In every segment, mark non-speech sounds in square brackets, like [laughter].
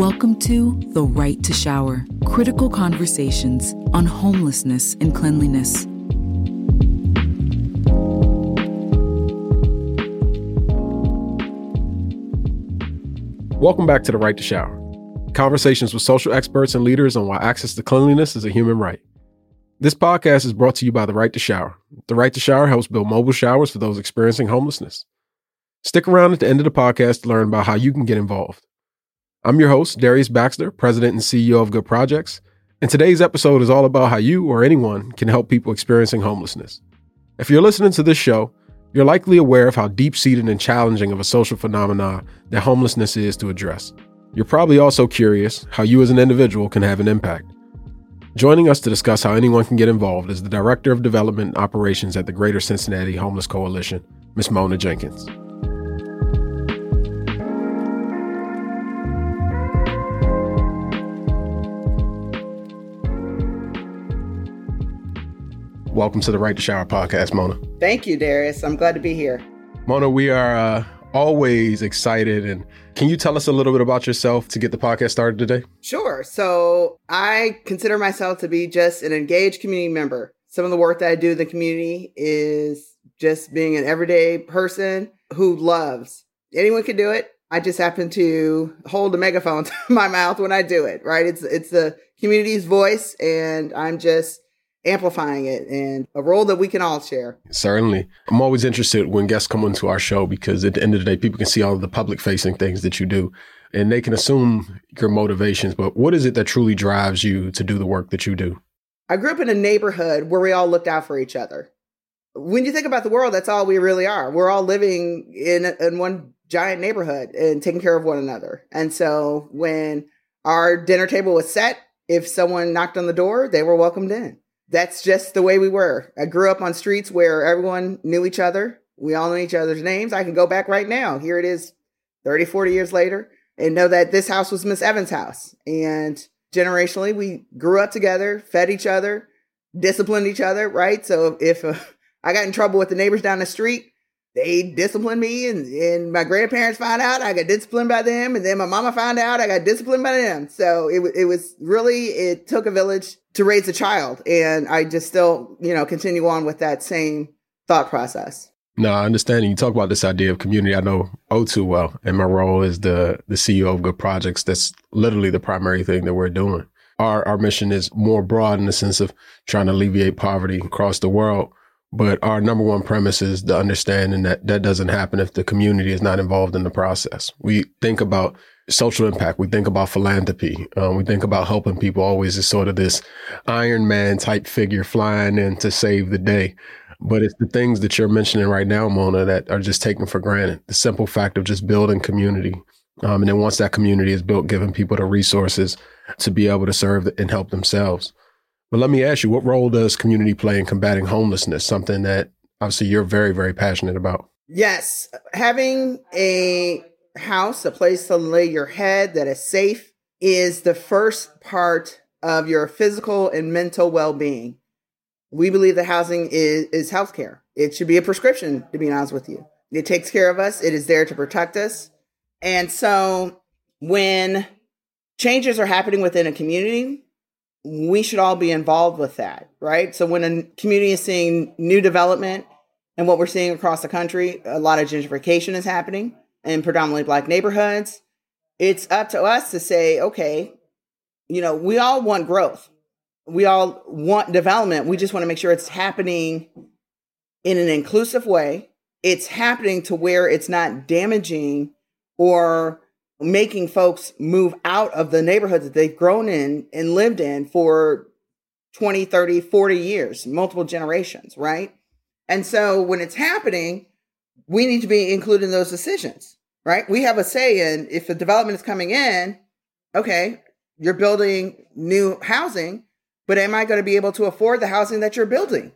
Welcome to The Right to Shower critical conversations on homelessness and cleanliness. Welcome back to The Right to Shower conversations with social experts and leaders on why access to cleanliness is a human right. This podcast is brought to you by The Right to Shower. The Right to Shower helps build mobile showers for those experiencing homelessness. Stick around at the end of the podcast to learn about how you can get involved. I'm your host, Darius Baxter, President and CEO of Good Projects, and today's episode is all about how you or anyone can help people experiencing homelessness. If you're listening to this show, you're likely aware of how deep seated and challenging of a social phenomenon that homelessness is to address. You're probably also curious how you as an individual can have an impact. Joining us to discuss how anyone can get involved is the Director of Development and Operations at the Greater Cincinnati Homeless Coalition, Ms. Mona Jenkins. Welcome to the Right to Shower podcast, Mona. Thank you, Darius. I'm glad to be here. Mona, we are uh, always excited. And can you tell us a little bit about yourself to get the podcast started today? Sure. So I consider myself to be just an engaged community member. Some of the work that I do in the community is just being an everyday person who loves. Anyone can do it. I just happen to hold a megaphone [laughs] to my mouth when I do it, right? It's it's the community's voice and I'm just amplifying it and a role that we can all share. Certainly. I'm always interested when guests come into our show because at the end of the day, people can see all of the public facing things that you do and they can assume your motivations. But what is it that truly drives you to do the work that you do? I grew up in a neighborhood where we all looked out for each other. When you think about the world, that's all we really are. We're all living in, in one giant neighborhood and taking care of one another. And so when our dinner table was set, if someone knocked on the door, they were welcomed in that's just the way we were. I grew up on streets where everyone knew each other. We all know each other's names. I can go back right now. Here it is 30, 40 years later and know that this house was Miss Evans' house. And generationally, we grew up together, fed each other, disciplined each other, right? So if uh, [laughs] I got in trouble with the neighbors down the street, they disciplined me and, and my grandparents found out I got disciplined by them. And then my mama found out I got disciplined by them. So it, it was really, it took a village to raise a child. And I just still, you know, continue on with that same thought process. No, I understand. You talk about this idea of community. I know oh too well. And my role is the the CEO of Good Projects. That's literally the primary thing that we're doing. Our our mission is more broad in the sense of trying to alleviate poverty across the world. But our number one premise is the understanding that that doesn't happen if the community is not involved in the process. We think about social impact. We think about philanthropy. Um, we think about helping people always as sort of this Iron Man type figure flying in to save the day. But it's the things that you're mentioning right now, Mona, that are just taken for granted. The simple fact of just building community. Um, and then once that community is built, giving people the resources to be able to serve and help themselves. But let me ask you, what role does community play in combating homelessness? Something that obviously you're very, very passionate about. Yes. Having a house, a place to lay your head that is safe, is the first part of your physical and mental well being. We believe that housing is, is health care. It should be a prescription, to be honest with you. It takes care of us, it is there to protect us. And so when changes are happening within a community, we should all be involved with that, right? So when a community is seeing new development and what we're seeing across the country, a lot of gentrification is happening in predominantly black neighborhoods. It's up to us to say, okay, you know, we all want growth. We all want development. We just want to make sure it's happening in an inclusive way. It's happening to where it's not damaging or making folks move out of the neighborhoods that they've grown in and lived in for 20, 30, 40 years, multiple generations, right? And so when it's happening, we need to be included in those decisions, right? We have a say in if a development is coming in, okay, you're building new housing, but am I going to be able to afford the housing that you're building,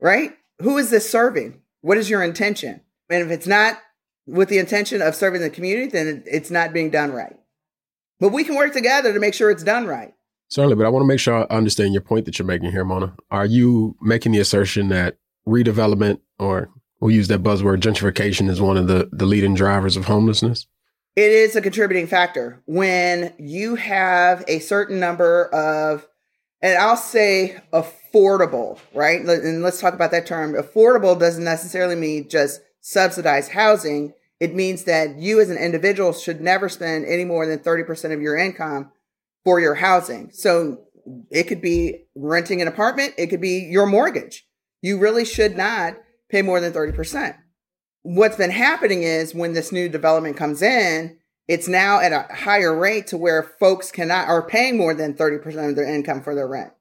right? Who is this serving? What is your intention? And if it's not with the intention of serving the community, then it's not being done right. But we can work together to make sure it's done right. Certainly, but I want to make sure I understand your point that you're making here, Mona. Are you making the assertion that redevelopment, or we'll use that buzzword, gentrification, is one of the, the leading drivers of homelessness? It is a contributing factor when you have a certain number of, and I'll say affordable, right? And let's talk about that term. Affordable doesn't necessarily mean just subsidized housing. It means that you as an individual should never spend any more than 30% of your income for your housing. So it could be renting an apartment, it could be your mortgage. You really should not pay more than 30% what's been happening is when this new development comes in, it's now at a higher rate to where folks cannot are paying more than 30% of their income for their rent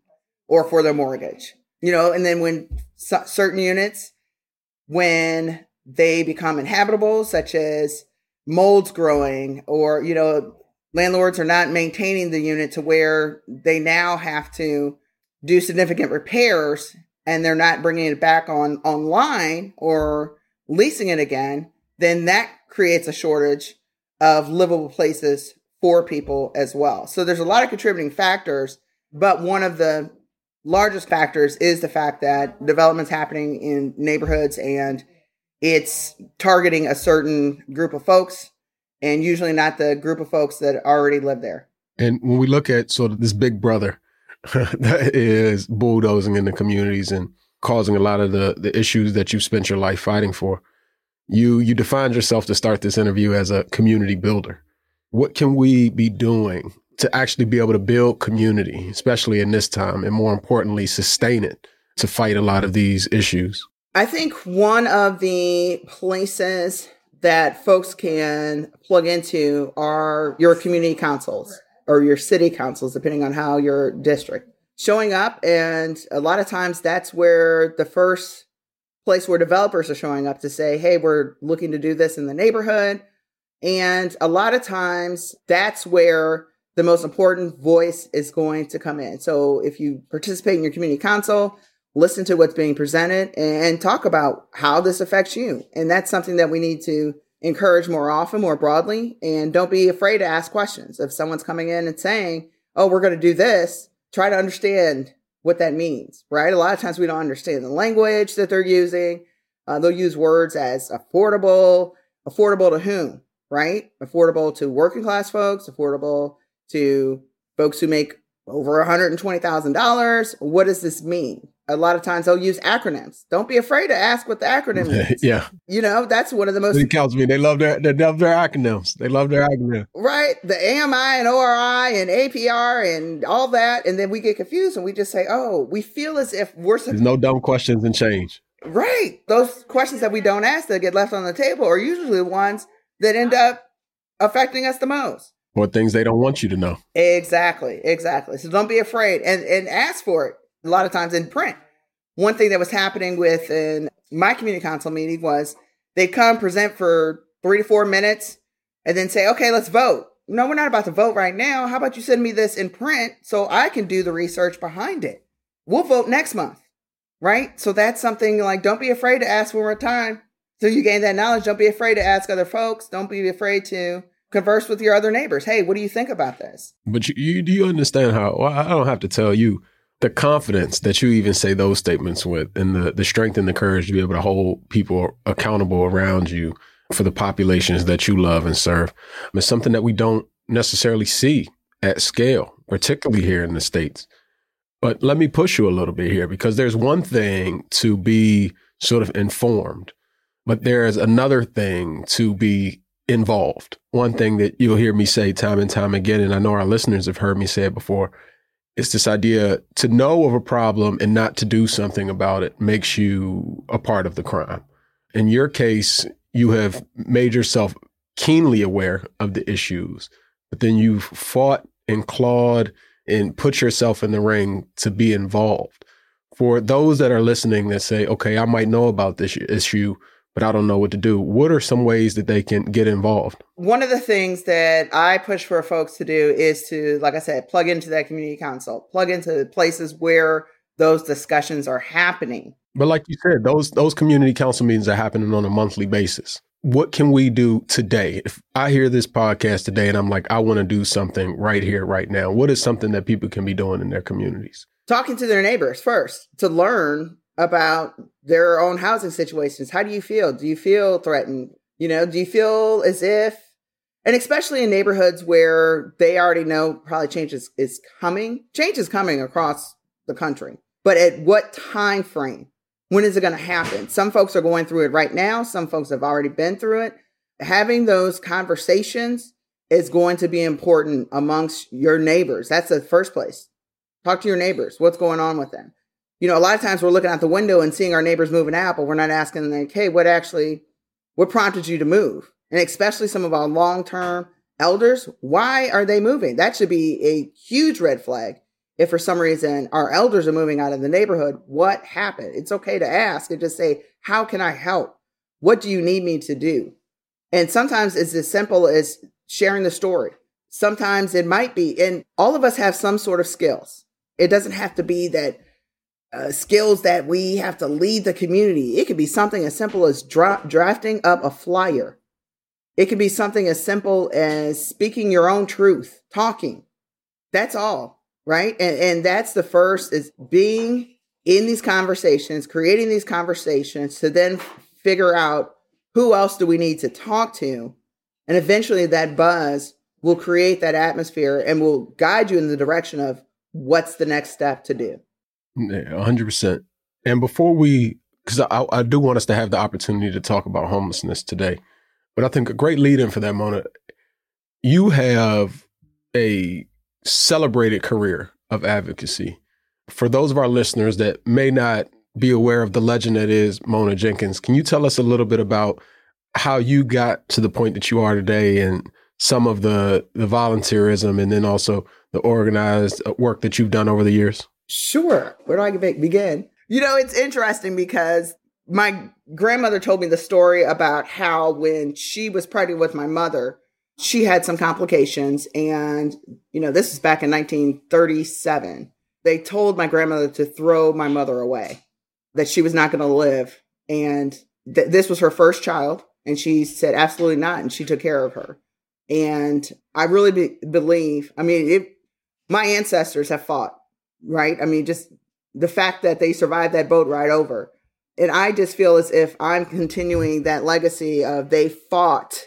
or for their mortgage. You know, and then when certain units when they become inhabitable such as molds growing or you know landlords are not maintaining the unit to where they now have to do significant repairs and they're not bringing it back on online or leasing it again, then that creates a shortage of livable places for people as well. So there's a lot of contributing factors, but one of the largest factors is the fact that development's happening in neighborhoods and it's targeting a certain group of folks and usually not the group of folks that already live there. And when we look at sort of this big brother [laughs] that is bulldozing in the communities and causing a lot of the the issues that you've spent your life fighting for. You you defined yourself to start this interview as a community builder. What can we be doing to actually be able to build community, especially in this time, and more importantly, sustain it to fight a lot of these issues? I think one of the places that folks can plug into are your community councils or your city councils, depending on how your district showing up. And a lot of times that's where the first place where developers are showing up to say, hey, we're looking to do this in the neighborhood. And a lot of times that's where the most important voice is going to come in. So if you participate in your community council, listen to what's being presented and talk about how this affects you. And that's something that we need to encourage more often, more broadly. And don't be afraid to ask questions. If someone's coming in and saying, oh, we're going to do this, try to understand what that means, right? A lot of times we don't understand the language that they're using. Uh, they'll use words as affordable, affordable to whom, right? Affordable to working class folks, affordable to folks who make over $120,000. What does this mean? A lot of times they'll use acronyms. Don't be afraid to ask what the acronym [laughs] is. yeah. You know, that's one of the most It counts me. They love their they love their acronyms. They love their acronyms. Right. The AMI and ORI and APR and all that. And then we get confused and we just say, oh, we feel as if we're There's no dumb questions and change. Right. Those questions that we don't ask that get left on the table are usually the ones that end up affecting us the most. Or things they don't want you to know. Exactly. Exactly. So don't be afraid and, and ask for it a lot of times in print. One thing that was happening within my community council meeting was they come present for three to four minutes and then say, okay, let's vote. No, we're not about to vote right now. How about you send me this in print so I can do the research behind it? We'll vote next month. Right. So that's something like, don't be afraid to ask one more time. So you gain that knowledge. Don't be afraid to ask other folks. Don't be afraid to converse with your other neighbors. Hey, what do you think about this? But you, you do you understand how? Well, I don't have to tell you the confidence that you even say those statements with and the, the strength and the courage to be able to hold people accountable around you for the populations that you love and serve is something that we don't necessarily see at scale, particularly here in the States. But let me push you a little bit here because there's one thing to be sort of informed, but there's another thing to be involved. One thing that you'll hear me say time and time again, and I know our listeners have heard me say it before, it's this idea to know of a problem and not to do something about it makes you a part of the crime. In your case, you have made yourself keenly aware of the issues, but then you've fought and clawed and put yourself in the ring to be involved. For those that are listening that say, okay, I might know about this issue, but I don't know what to do. What are some ways that they can get involved? One of the things that I push for folks to do is to, like I said, plug into that community council, plug into places where those discussions are happening. But like you said, those those community council meetings are happening on a monthly basis. What can we do today? If I hear this podcast today and I'm like, I want to do something right here, right now, what is something that people can be doing in their communities? Talking to their neighbors first to learn about their own housing situations. How do you feel? Do you feel threatened? You know, do you feel as if And especially in neighborhoods where they already know probably change is, is coming. Change is coming across the country. But at what time frame? When is it going to happen? Some folks are going through it right now. Some folks have already been through it. Having those conversations is going to be important amongst your neighbors. That's the first place. Talk to your neighbors. What's going on with them? You know, a lot of times we're looking out the window and seeing our neighbors moving out, but we're not asking like, hey, what actually, what prompted you to move? And especially some of our long term elders, why are they moving? That should be a huge red flag. If for some reason our elders are moving out of the neighborhood, what happened? It's okay to ask and just say, how can I help? What do you need me to do? And sometimes it's as simple as sharing the story. Sometimes it might be, and all of us have some sort of skills. It doesn't have to be that uh, skills that we have to lead the community. It could be something as simple as dra- drafting up a flyer. It could be something as simple as speaking your own truth, talking. That's all, right? And, and that's the first is being in these conversations, creating these conversations to then figure out who else do we need to talk to and eventually that buzz will create that atmosphere and will guide you in the direction of what's the next step to do. Yeah, 100%. And before we, because I, I do want us to have the opportunity to talk about homelessness today, but I think a great lead in for that, Mona, you have a celebrated career of advocacy. For those of our listeners that may not be aware of the legend that is Mona Jenkins, can you tell us a little bit about how you got to the point that you are today and some of the the volunteerism and then also the organized uh, work that you've done over the years? Sure. Where do I begin? You know, it's interesting because my grandmother told me the story about how when she was pregnant with my mother, she had some complications. And, you know, this is back in 1937. They told my grandmother to throw my mother away, that she was not going to live. And th- this was her first child. And she said, absolutely not. And she took care of her. And I really be- believe, I mean, it, my ancestors have fought, right? I mean, just the fact that they survived that boat ride over. And I just feel as if I'm continuing that legacy of they fought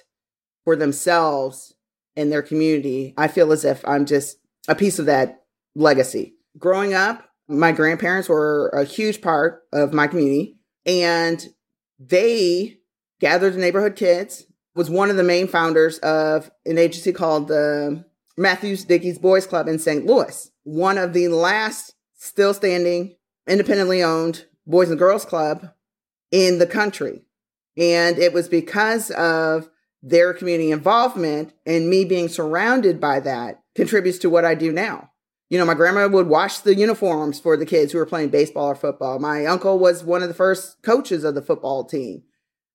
for themselves and their community. I feel as if I'm just a piece of that legacy. Growing up, my grandparents were a huge part of my community and they gathered the neighborhood kids, was one of the main founders of an agency called the Matthews Dickey's Boys Club in St. Louis, one of the last still standing, independently owned Boys and Girls Club in the country. And it was because of their community involvement and me being surrounded by that contributes to what I do now. You know, my grandma would wash the uniforms for the kids who were playing baseball or football. My uncle was one of the first coaches of the football team.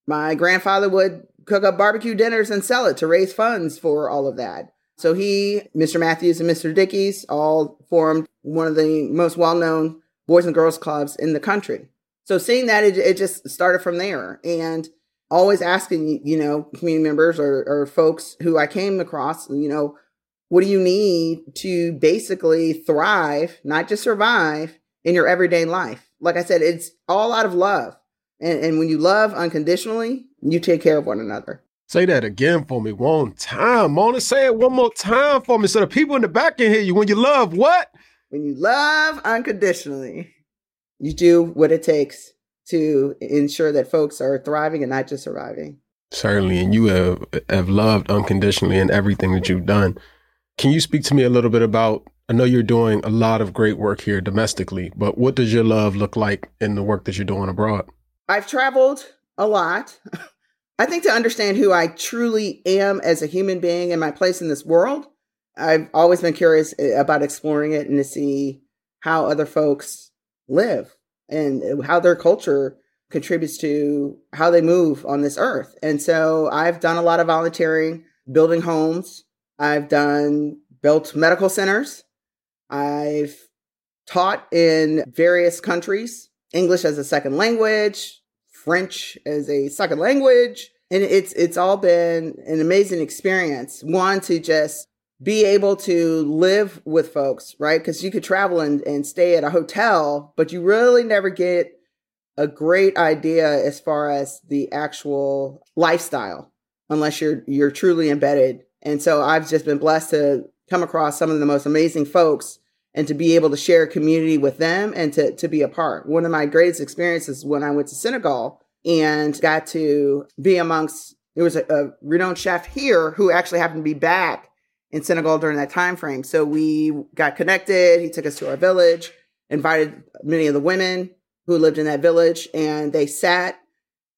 My grandfather would cook up barbecue dinners and sell it to raise funds for all of that. So he, Mr. Matthews, and Mr. Dickies all formed one of the most well known boys and girls clubs in the country. So seeing that, it, it just started from there. And always asking, you know, community members or, or folks who I came across, you know, what do you need to basically thrive, not just survive in your everyday life? Like I said, it's all out of love. And, and when you love unconditionally, you take care of one another. Say that again for me one time. Mona, say it one more time for me so the people in the back can hear you. When you love what? When you love unconditionally, you do what it takes to ensure that folks are thriving and not just surviving. Certainly. And you have, have loved unconditionally in everything that you've done. Can you speak to me a little bit about? I know you're doing a lot of great work here domestically, but what does your love look like in the work that you're doing abroad? I've traveled a lot. [laughs] I think to understand who I truly am as a human being and my place in this world, I've always been curious eh, about exploring it and to see how other folks live and how their culture contributes to how they move on this earth. And so I've done a lot of volunteering, building homes. I've done built medical centers. I've taught in various countries, English as a second language, French as a second language. And it's it's all been an amazing experience. One to just be able to live with folks, right? Because you could travel and, and stay at a hotel, but you really never get a great idea as far as the actual lifestyle unless you're you're truly embedded And so I've just been blessed to come across some of the most amazing folks and to be able to share community with them and to, to be a part. One of my greatest experiences when I went to Senegal and got to be amongst there was a, a renowned chef here who actually happened to be back in Senegal during that time frame. So we got connected. He took us to our village, invited many of the women who lived in that village, and they sat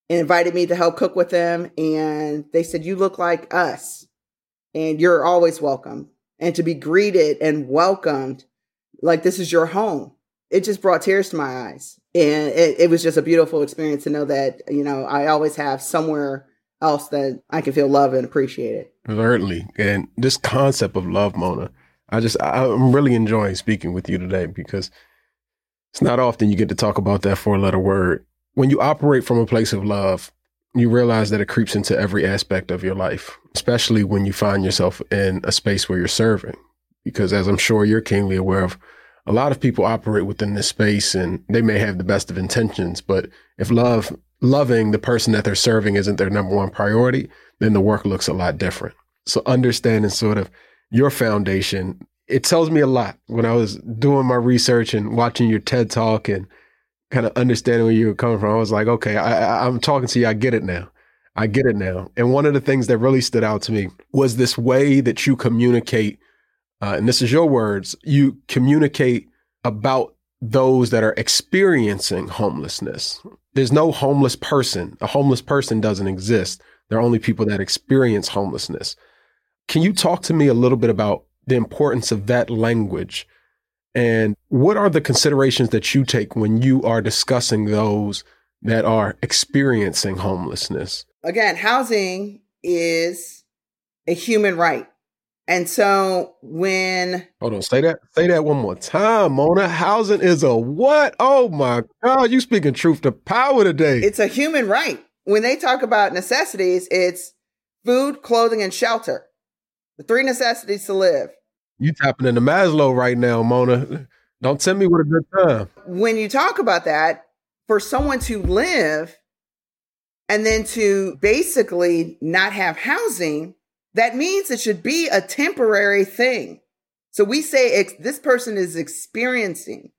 and invited me to help cook with them. And they said, You look like us, and you're always welcome. And to be greeted and welcomed like this is your home. It just brought tears to my eyes. And it, it was just a beautiful experience to know that, you know, I always have somewhere else that I can feel love and appreciate it. Certainly. And this concept of love, Mona, I just, I'm really enjoying speaking with you today because it's not often you get to talk about that four letter word. When you operate from a place of love, you realize that it creeps into every aspect of your life, especially when you find yourself in a space where you're serving. Because as I'm sure you're keenly aware of, a lot of people operate within this space and they may have the best of intentions, but if love, loving the person that they're serving isn't their number one priority, then the work looks a lot different. So understanding sort of your foundation, it tells me a lot when I was doing my research and watching your TED talk and kind of understanding where you were coming from. I was like, okay, I, I'm talking to you. I get it now. I get it now. And one of the things that really stood out to me was this way that you communicate uh, and this is your words, you communicate about those that are experiencing homelessness. There's no homeless person. A homeless person doesn't exist. There are only people that experience homelessness. Can you talk to me a little bit about the importance of that language? And what are the considerations that you take when you are discussing those that are experiencing homelessness? Again, housing is a human right. And so when Hold on, say that say that one more time, Mona. Housing is a what? Oh my God, you speaking truth to power today. It's a human right. When they talk about necessities, it's food, clothing, and shelter. The three necessities to live. You tapping into Maslow right now, Mona. Don't tell me what a good time. When you talk about that, for someone to live and then to basically not have housing, that means it should be a temporary thing. So we say ex- this person is experiencing.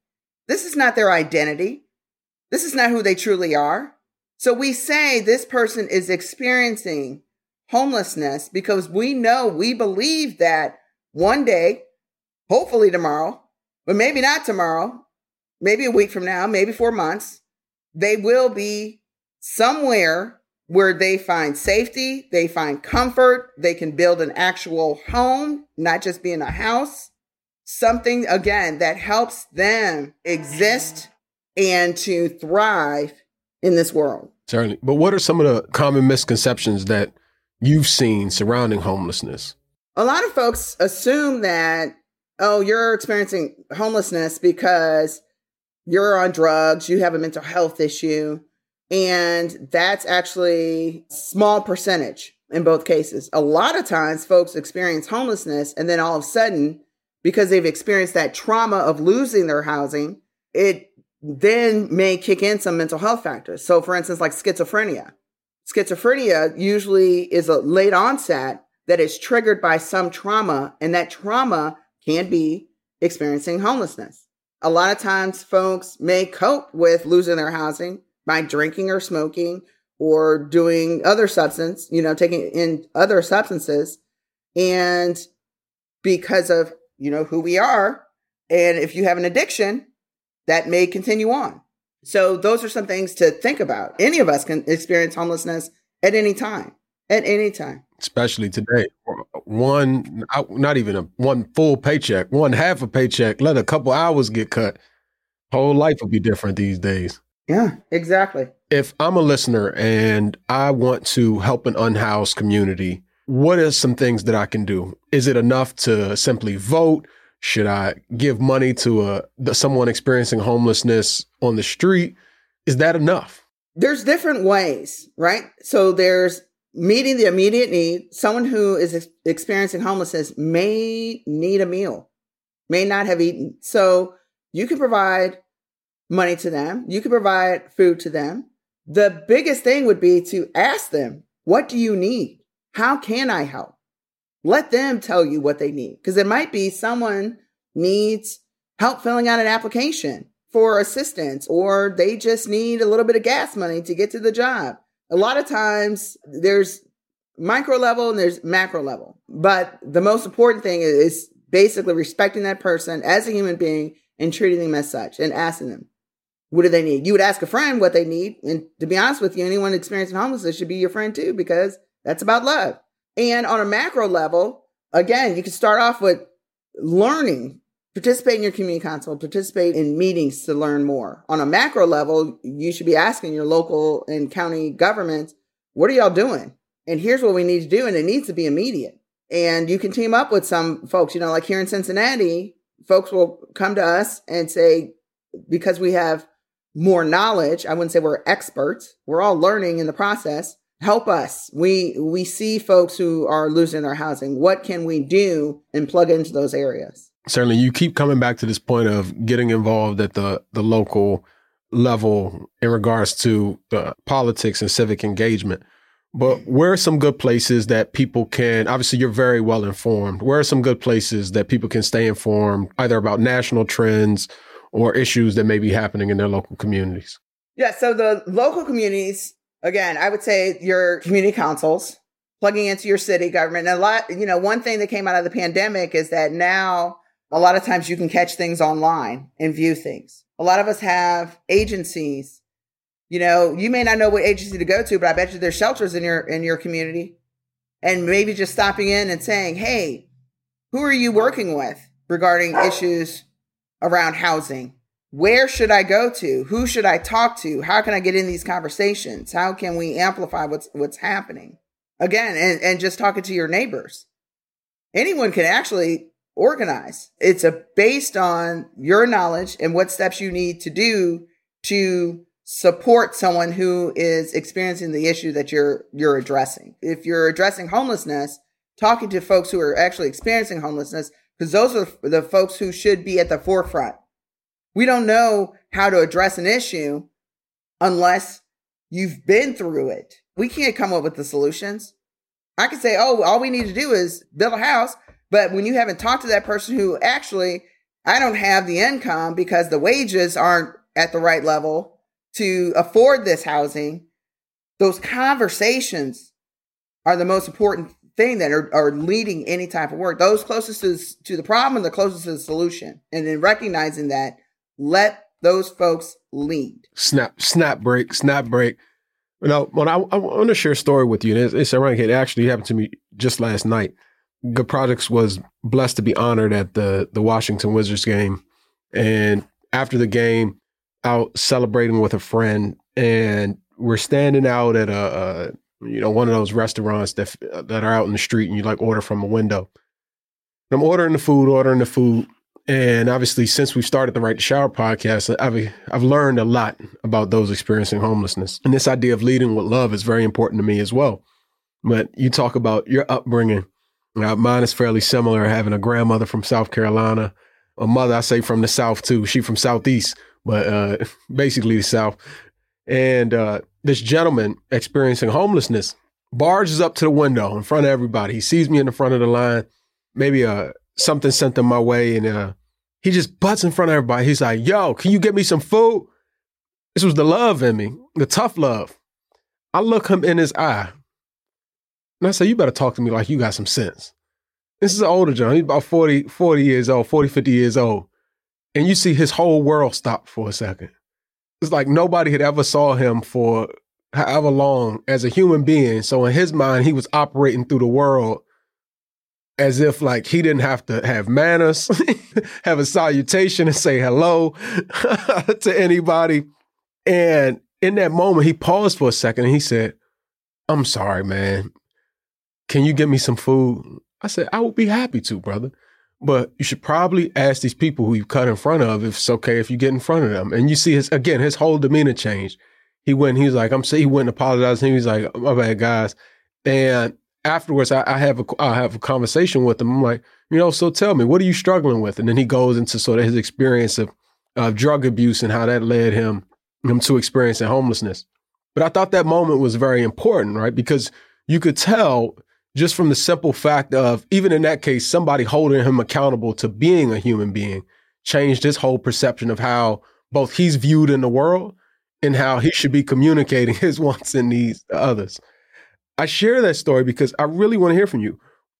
This is not their identity. This is not who they truly are. So we say this person is experiencing homelessness because we know, we believe that one day, hopefully tomorrow, but maybe not tomorrow, maybe a week from now, maybe four months, they will be somewhere where they find safety, they find comfort, they can build an actual home, not just be in a house. Something, again, that helps them exist and to thrive in this world. Certainly. But what are some of the common misconceptions that you've seen surrounding homelessness? A lot of folks assume that, oh, you're experiencing homelessness because you're on drugs, you have a mental health issue and that's actually small percentage in both cases. A lot of times folks experience homelessness and then all of a sudden, because they've experienced that trauma of losing their housing, it then may kick in some mental health factors. So for instance, like schizophrenia. Schizophrenia usually is a late onset that is triggered by some trauma, and that trauma can be experiencing homelessness. A lot of times folks may cope with losing their housing by drinking or smoking or doing other substance, you know, taking in other substances. And because of, you know, who we are, and if you have an addiction, that may continue on. So those are some things to think about. Any of us can experience homelessness at any time, at any time. Especially today. One, not even a one full paycheck, one half a paycheck, let a couple hours get cut. Whole life will be different these days. Yeah, exactly. If I'm a listener and I want to help an unhoused community, what are some things that I can do? Is it enough to simply vote? Should I give money to uh, a someone experiencing homelessness on the street? Is that enough? There's different ways, right? So there's meeting the immediate need. Someone who is ex- experiencing homelessness may need a meal, may not have eaten. So you can provide money to them. You can provide food to them. The biggest thing would be to ask them, what do you need? How can I help? Let them tell you what they need. Because it might be someone needs help filling out an application for assistance, or they just need a little bit of gas money to get to the job. A lot of times there's micro level and there's macro level. But the most important thing is basically respecting that person as a human being and treating them as such and asking them, what do they need? You would ask a friend what they need. And to be honest with you, anyone experiencing homelessness should be your friend too, because that's about love. And on a macro level, again, you can start off with learning, participate in your community council, participate in meetings to learn more. On a macro level, you should be asking your local and county governments, what are y'all doing? And here's what we need to do. And it needs to be immediate. And you can team up with some folks, you know, like here in Cincinnati, folks will come to us and say, because we have more knowledge, I wouldn't say we're experts, we're all learning in the process. Help us. We we see folks who are losing their housing. What can we do and plug into those areas? Certainly, you keep coming back to this point of getting involved at the the local level in regards to uh, politics and civic engagement. But where are some good places that people can, obviously, you're very well informed. Where are some good places that people can stay informed, either about national trends or issues that may be happening in their local communities? Yeah. So the local communities, again, I would say your community councils, plugging into your city government. And a lot, you know, one thing that came out of the pandemic is that now a lot of times you can catch things online and view things. A lot of us have agencies you know, you may not know what agency to go to, but I bet you there's shelters in your in your community. And maybe just stopping in and saying, "Hey, who are you working with regarding issues around housing? Where should I go to? Who should I talk to? How can I get in these conversations? How can we amplify what's what's happening?" Again, and, and just talking to your neighbors. Anyone can actually organize. It's a based on your knowledge and what steps you need to do to support someone who is experiencing the issue that you're you're addressing. If you're addressing homelessness, talking to folks who are actually experiencing homelessness because those are the folks who should be at the forefront. We don't know how to address an issue unless you've been through it. We can't come up with the solutions. I can say, "Oh, all we need to do is build a house," but when you haven't talked to that person who actually I don't have the income because the wages aren't at the right level to afford this housing, those conversations are the most important thing that are, are leading any type of work. Those closest to, to the problem and the closest to the solution. And then recognizing that, let those folks lead. Snap, snap break, snap break. You know, when I, I want to share a story with you. It's, it's ironic. It actually happened to me just last night. Good Projects was blessed to be honored at the the Washington Wizards game, and after the game, out celebrating with a friend, and we're standing out at a you know one of those restaurants that that are out in the street, and you like order from a window. And I'm ordering the food, ordering the food, and obviously, since we started the Right to Shower podcast, I've I've learned a lot about those experiencing homelessness, and this idea of leading with love is very important to me as well. But you talk about your upbringing. Uh, mine is fairly similar. Having a grandmother from South Carolina, a mother I say from the South too. She from Southeast, but uh, [laughs] basically the South. And uh, this gentleman experiencing homelessness barges up to the window in front of everybody. He sees me in the front of the line. Maybe uh, something sent him my way, and uh, he just butts in front of everybody. He's like, "Yo, can you get me some food?" This was the love in me, the tough love. I look him in his eye, and I say, "You better talk to me like you got some sense." This is an older John. He's about 40, 40 years old, 40, 50 years old and you see his whole world stop for a second. It's like nobody had ever saw him for however long as a human being. So in his mind, he was operating through the world as if like he didn't have to have manners, [laughs] have a salutation and say hello [laughs] to anybody. And in that moment, he paused for a second and he said, I'm sorry, man. Can you give me some food? I said, I would be happy to, brother. But you should probably ask these people who you cut in front of if it's okay if you get in front of them. And you see his again, his whole demeanor changed. He went, he was like, I'm saying he went and apologized. He was like, my bad, guys. And afterwards, I, I have a I have a conversation with him. I'm like, you know, so tell me, what are you struggling with? And then he goes into sort of his experience of of drug abuse and how that led him him to experiencing homelessness. But I thought that moment was very important, right? Because you could tell just from the simple fact of, even in that case, somebody holding him accountable to being a human being changed his whole perception of how both he's viewed in the world and how he should be communicating [laughs] his wants and needs to others. I share that story because I really want to hear from you.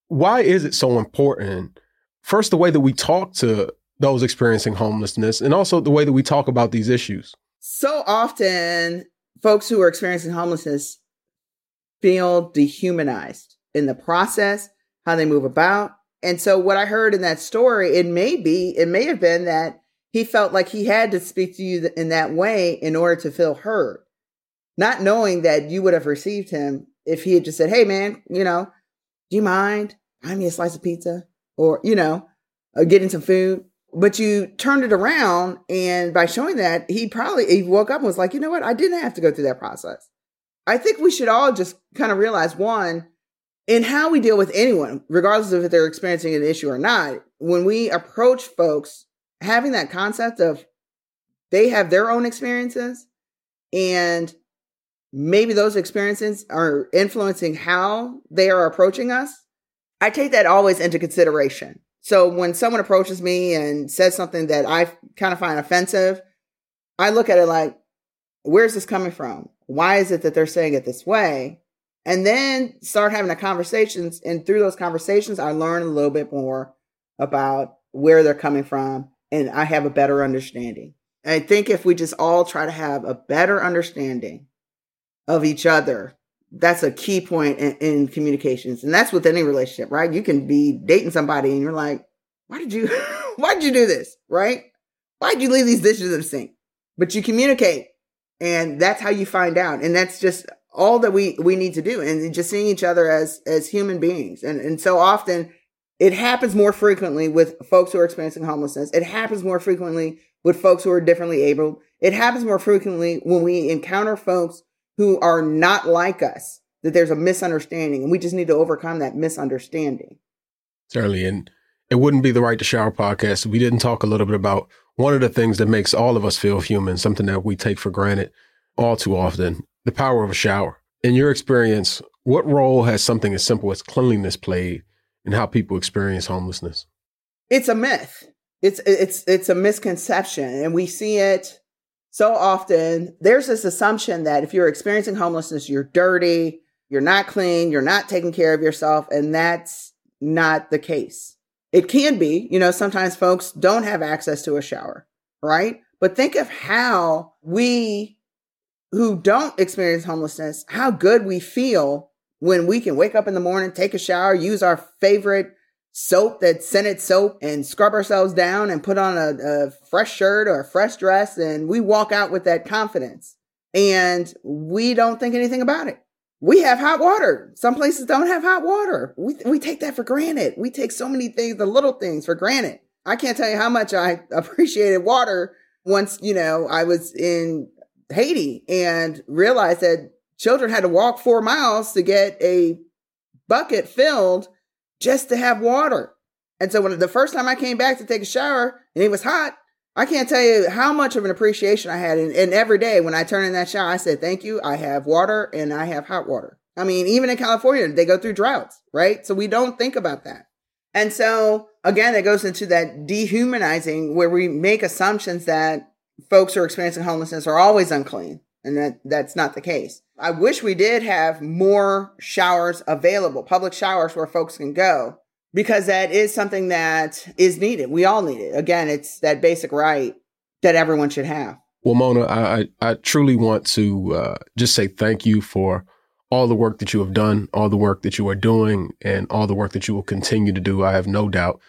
Why is it so important? First, the way that we talk to those experiencing homelessness and also the way that we talk about these issues. So often, folks who are experiencing homelessness feel dehumanized in the process, how they move about. And so, what I heard in that story, it may be, it may have been that he felt like he had to speak to you in that way in order to feel heard, not knowing that you would have received him if he had just said, Hey, man, you know, do you mind? Buy me a slice of pizza or, you know, uh, getting some food but you turned it around and by showing that he probably he woke up and was like you know what i didn't have to go through that process i think we should all just kind of realize one in how we deal with anyone regardless of if they're experiencing an issue or not when we approach folks having that concept of they have their own experiences and maybe those experiences are influencing how they are approaching us i take that always into consideration so when someone approaches me and says something that I kind of find offensive, I look at it like, where's this coming from? Why is it that they're saying it this way? And then start having the conversations. And through those conversations, I learn a little bit more about where they're coming from and I have a better understanding. I think if we just all try to have a better understanding of each other that's a key point in, in, communications. And that's with any relationship, right? You can be dating somebody and you're like, why did you, [laughs] why did you do this? Right? Why did you leave these dishes in the sink? But you communicate and that's how you find out. And that's just all that we, we need to do. And just seeing each other as, as human beings. And, and so often it happens more frequently with folks who are experiencing homelessness. It happens more frequently with folks who are differently able. It happens more frequently when we encounter folks who are not like us, that there's a misunderstanding and we just need to overcome that misunderstanding. Certainly. And it wouldn't be the Right to Shower podcast. We didn't talk a little bit about one of the things that makes all of us feel human, something that we take for granted all too often the power of a shower. In your experience, what role has something as simple as cleanliness played in how people experience homelessness? It's a myth. It's it's it's a misconception and we see it so often there's this assumption that if you're experiencing homelessness, you're dirty, you're not clean, you're not taking care of yourself. And that's not the case. It can be, you know, sometimes folks don't have access to a shower, right? But think of how we who don't experience homelessness, how good we feel when we can wake up in the morning, take a shower, use our favorite soap that's scented soap and scrub ourselves down and put on a, a, fresh shirt or a fresh dress and we walk out with that confidence. And we don't think anything about it. We have hot water. Some places don't have hot water. We, we take that for granted. We take so many things the little things for granted. I can't tell you how much i [laughs] appreciated water once you know i was in haiti and realized that children had to walk four miles to get a bucket filled just to have water. And so when the first time I came back to take a shower and it was hot, I can't tell you how much of an appreciation I had. And, and every day when I turn in that shower, I said, thank you. I have water and I have hot water. I mean, even in California, they go through droughts, right? So we don't think about that. And so again, it goes into that dehumanizing where we make assumptions that folks who are experiencing homelessness are always unclean. And that, that's not the case. I wish we did have more showers available, public showers where folks can go, because that is something that is needed. We all need it. Again, it's that basic right that everyone should have. Well, Mona, I, I truly want to uh, just say thank you for all the work that you have done, all the work that you are doing, and all the work that you will continue to do. I have no doubt.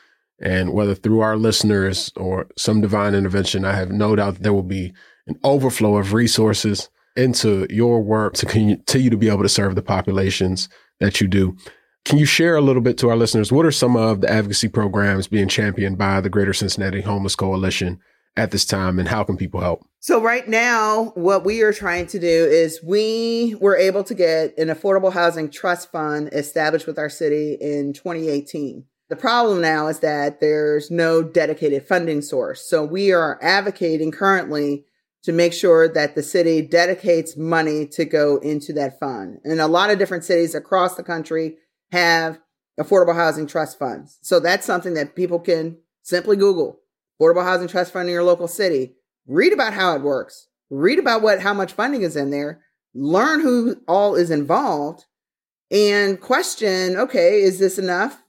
And whether through our listeners or some divine intervention, I have no doubt there will be an overflow of resources into your work to continue to be able to serve the populations that you do. Can you share a little bit to our listeners? What are some of the advocacy programs being championed by the Greater Cincinnati Homeless Coalition at this time, and how can people help? So, right now, what we are trying to do is we were able to get an affordable housing trust fund established with our city in 2018. The problem now is that there's no dedicated funding source. So, we are advocating currently to make sure that the city dedicates money to go into that fund. And a lot of different cities across the country, have affordable housing trust funds. So that's something that people can simply Google affordable housing trust fund in your local city. Read about how it works. Read about what how much funding is in there. Learn who all is involved and question, okay, is this enough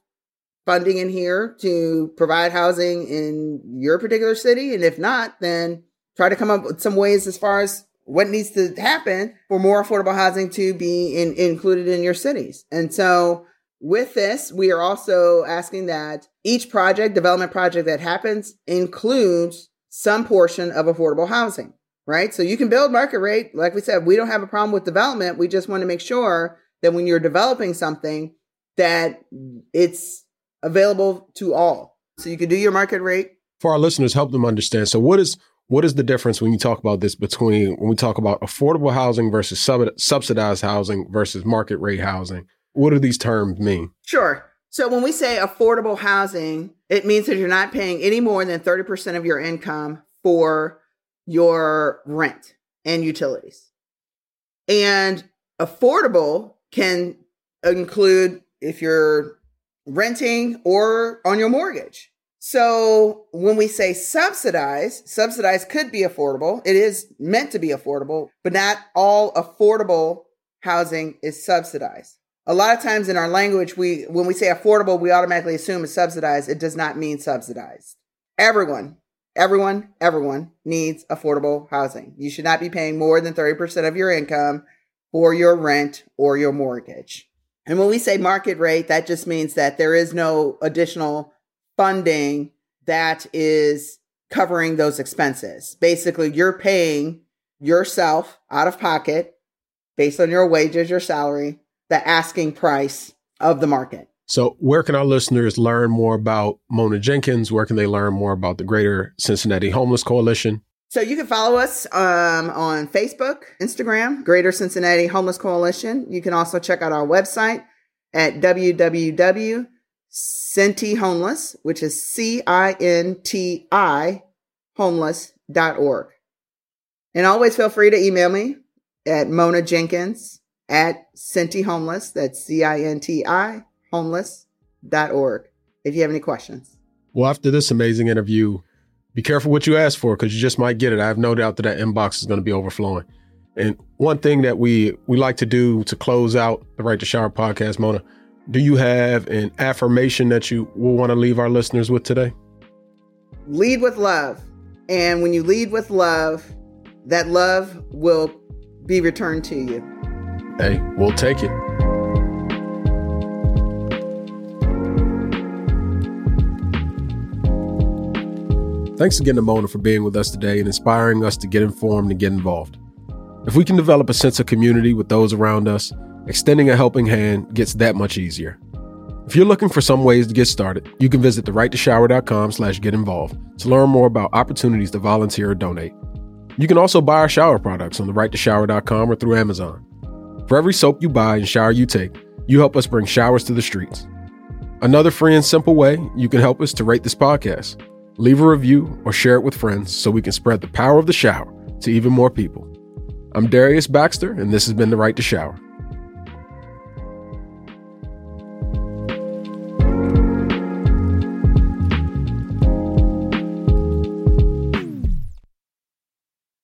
funding in here to provide housing in your particular city? And if not, then try to come up with some ways as far as what needs to happen for more affordable housing to be in, included in your cities. And so with this, we are also asking that each project, development project that happens includes some portion of affordable housing, right? So you can build market rate. Like we said, we don't have a problem with development. We just want to make sure that when you're developing something, that it's available to all. So you can do your market rate. For our listeners, help them understand. So what is what is the difference when you talk about this between when we talk about affordable housing versus sub- subsidized housing versus market rate housing? What do these terms mean? Sure. So when we say affordable housing, it means that you're not paying any more than 30% of your income for your rent and utilities. And affordable can include if you're renting or on your mortgage. So when we say subsidized, subsidized could be affordable. It is meant to be affordable, but not all affordable housing is subsidized. A lot of times in our language, we when we say affordable, we automatically assume it's subsidized. It does not mean subsidized. Everyone, everyone, everyone needs affordable housing. You should not be paying more than 30% of your income for your rent or your mortgage. And when we say market rate, that just means that there is no additional funding that is covering those expenses. Basically, you're paying yourself out of pocket based on your wages, your salary, the asking price of the market. So, where can our listeners learn more about Mona Jenkins? Where can they learn more about the Greater Cincinnati Homeless Coalition? So you can follow us um, on Facebook, Instagram, Greater Cincinnati Homeless Coalition. You can also check out our website at www.cinti homeless, which is C I N T I homeless.org. And always feel free to email me at Mona Jenkins at Cinti homeless. That's C I N T I homeless.org if you have any questions. Well, after this amazing interview, be careful what you ask for because you just might get it. I have no doubt that that inbox is going to be overflowing. And one thing that we we like to do to close out the Right to Shower podcast, Mona, do you have an affirmation that you will want to leave our listeners with today? Lead with love. And when you lead with love, that love will be returned to you. Hey, we'll take it. Thanks again to Mona for being with us today and inspiring us to get informed and get involved. If we can develop a sense of community with those around us, extending a helping hand gets that much easier. If you're looking for some ways to get started, you can visit therighttoshower.com slash get involved to learn more about opportunities to volunteer or donate. You can also buy our shower products on therighttoshower.com or through Amazon. For every soap you buy and shower you take, you help us bring showers to the streets. Another free and simple way you can help us to rate this podcast leave a review, or share it with friends so we can spread the power of the shower to even more people. I'm Darius Baxter, and this has been The Right to Shower.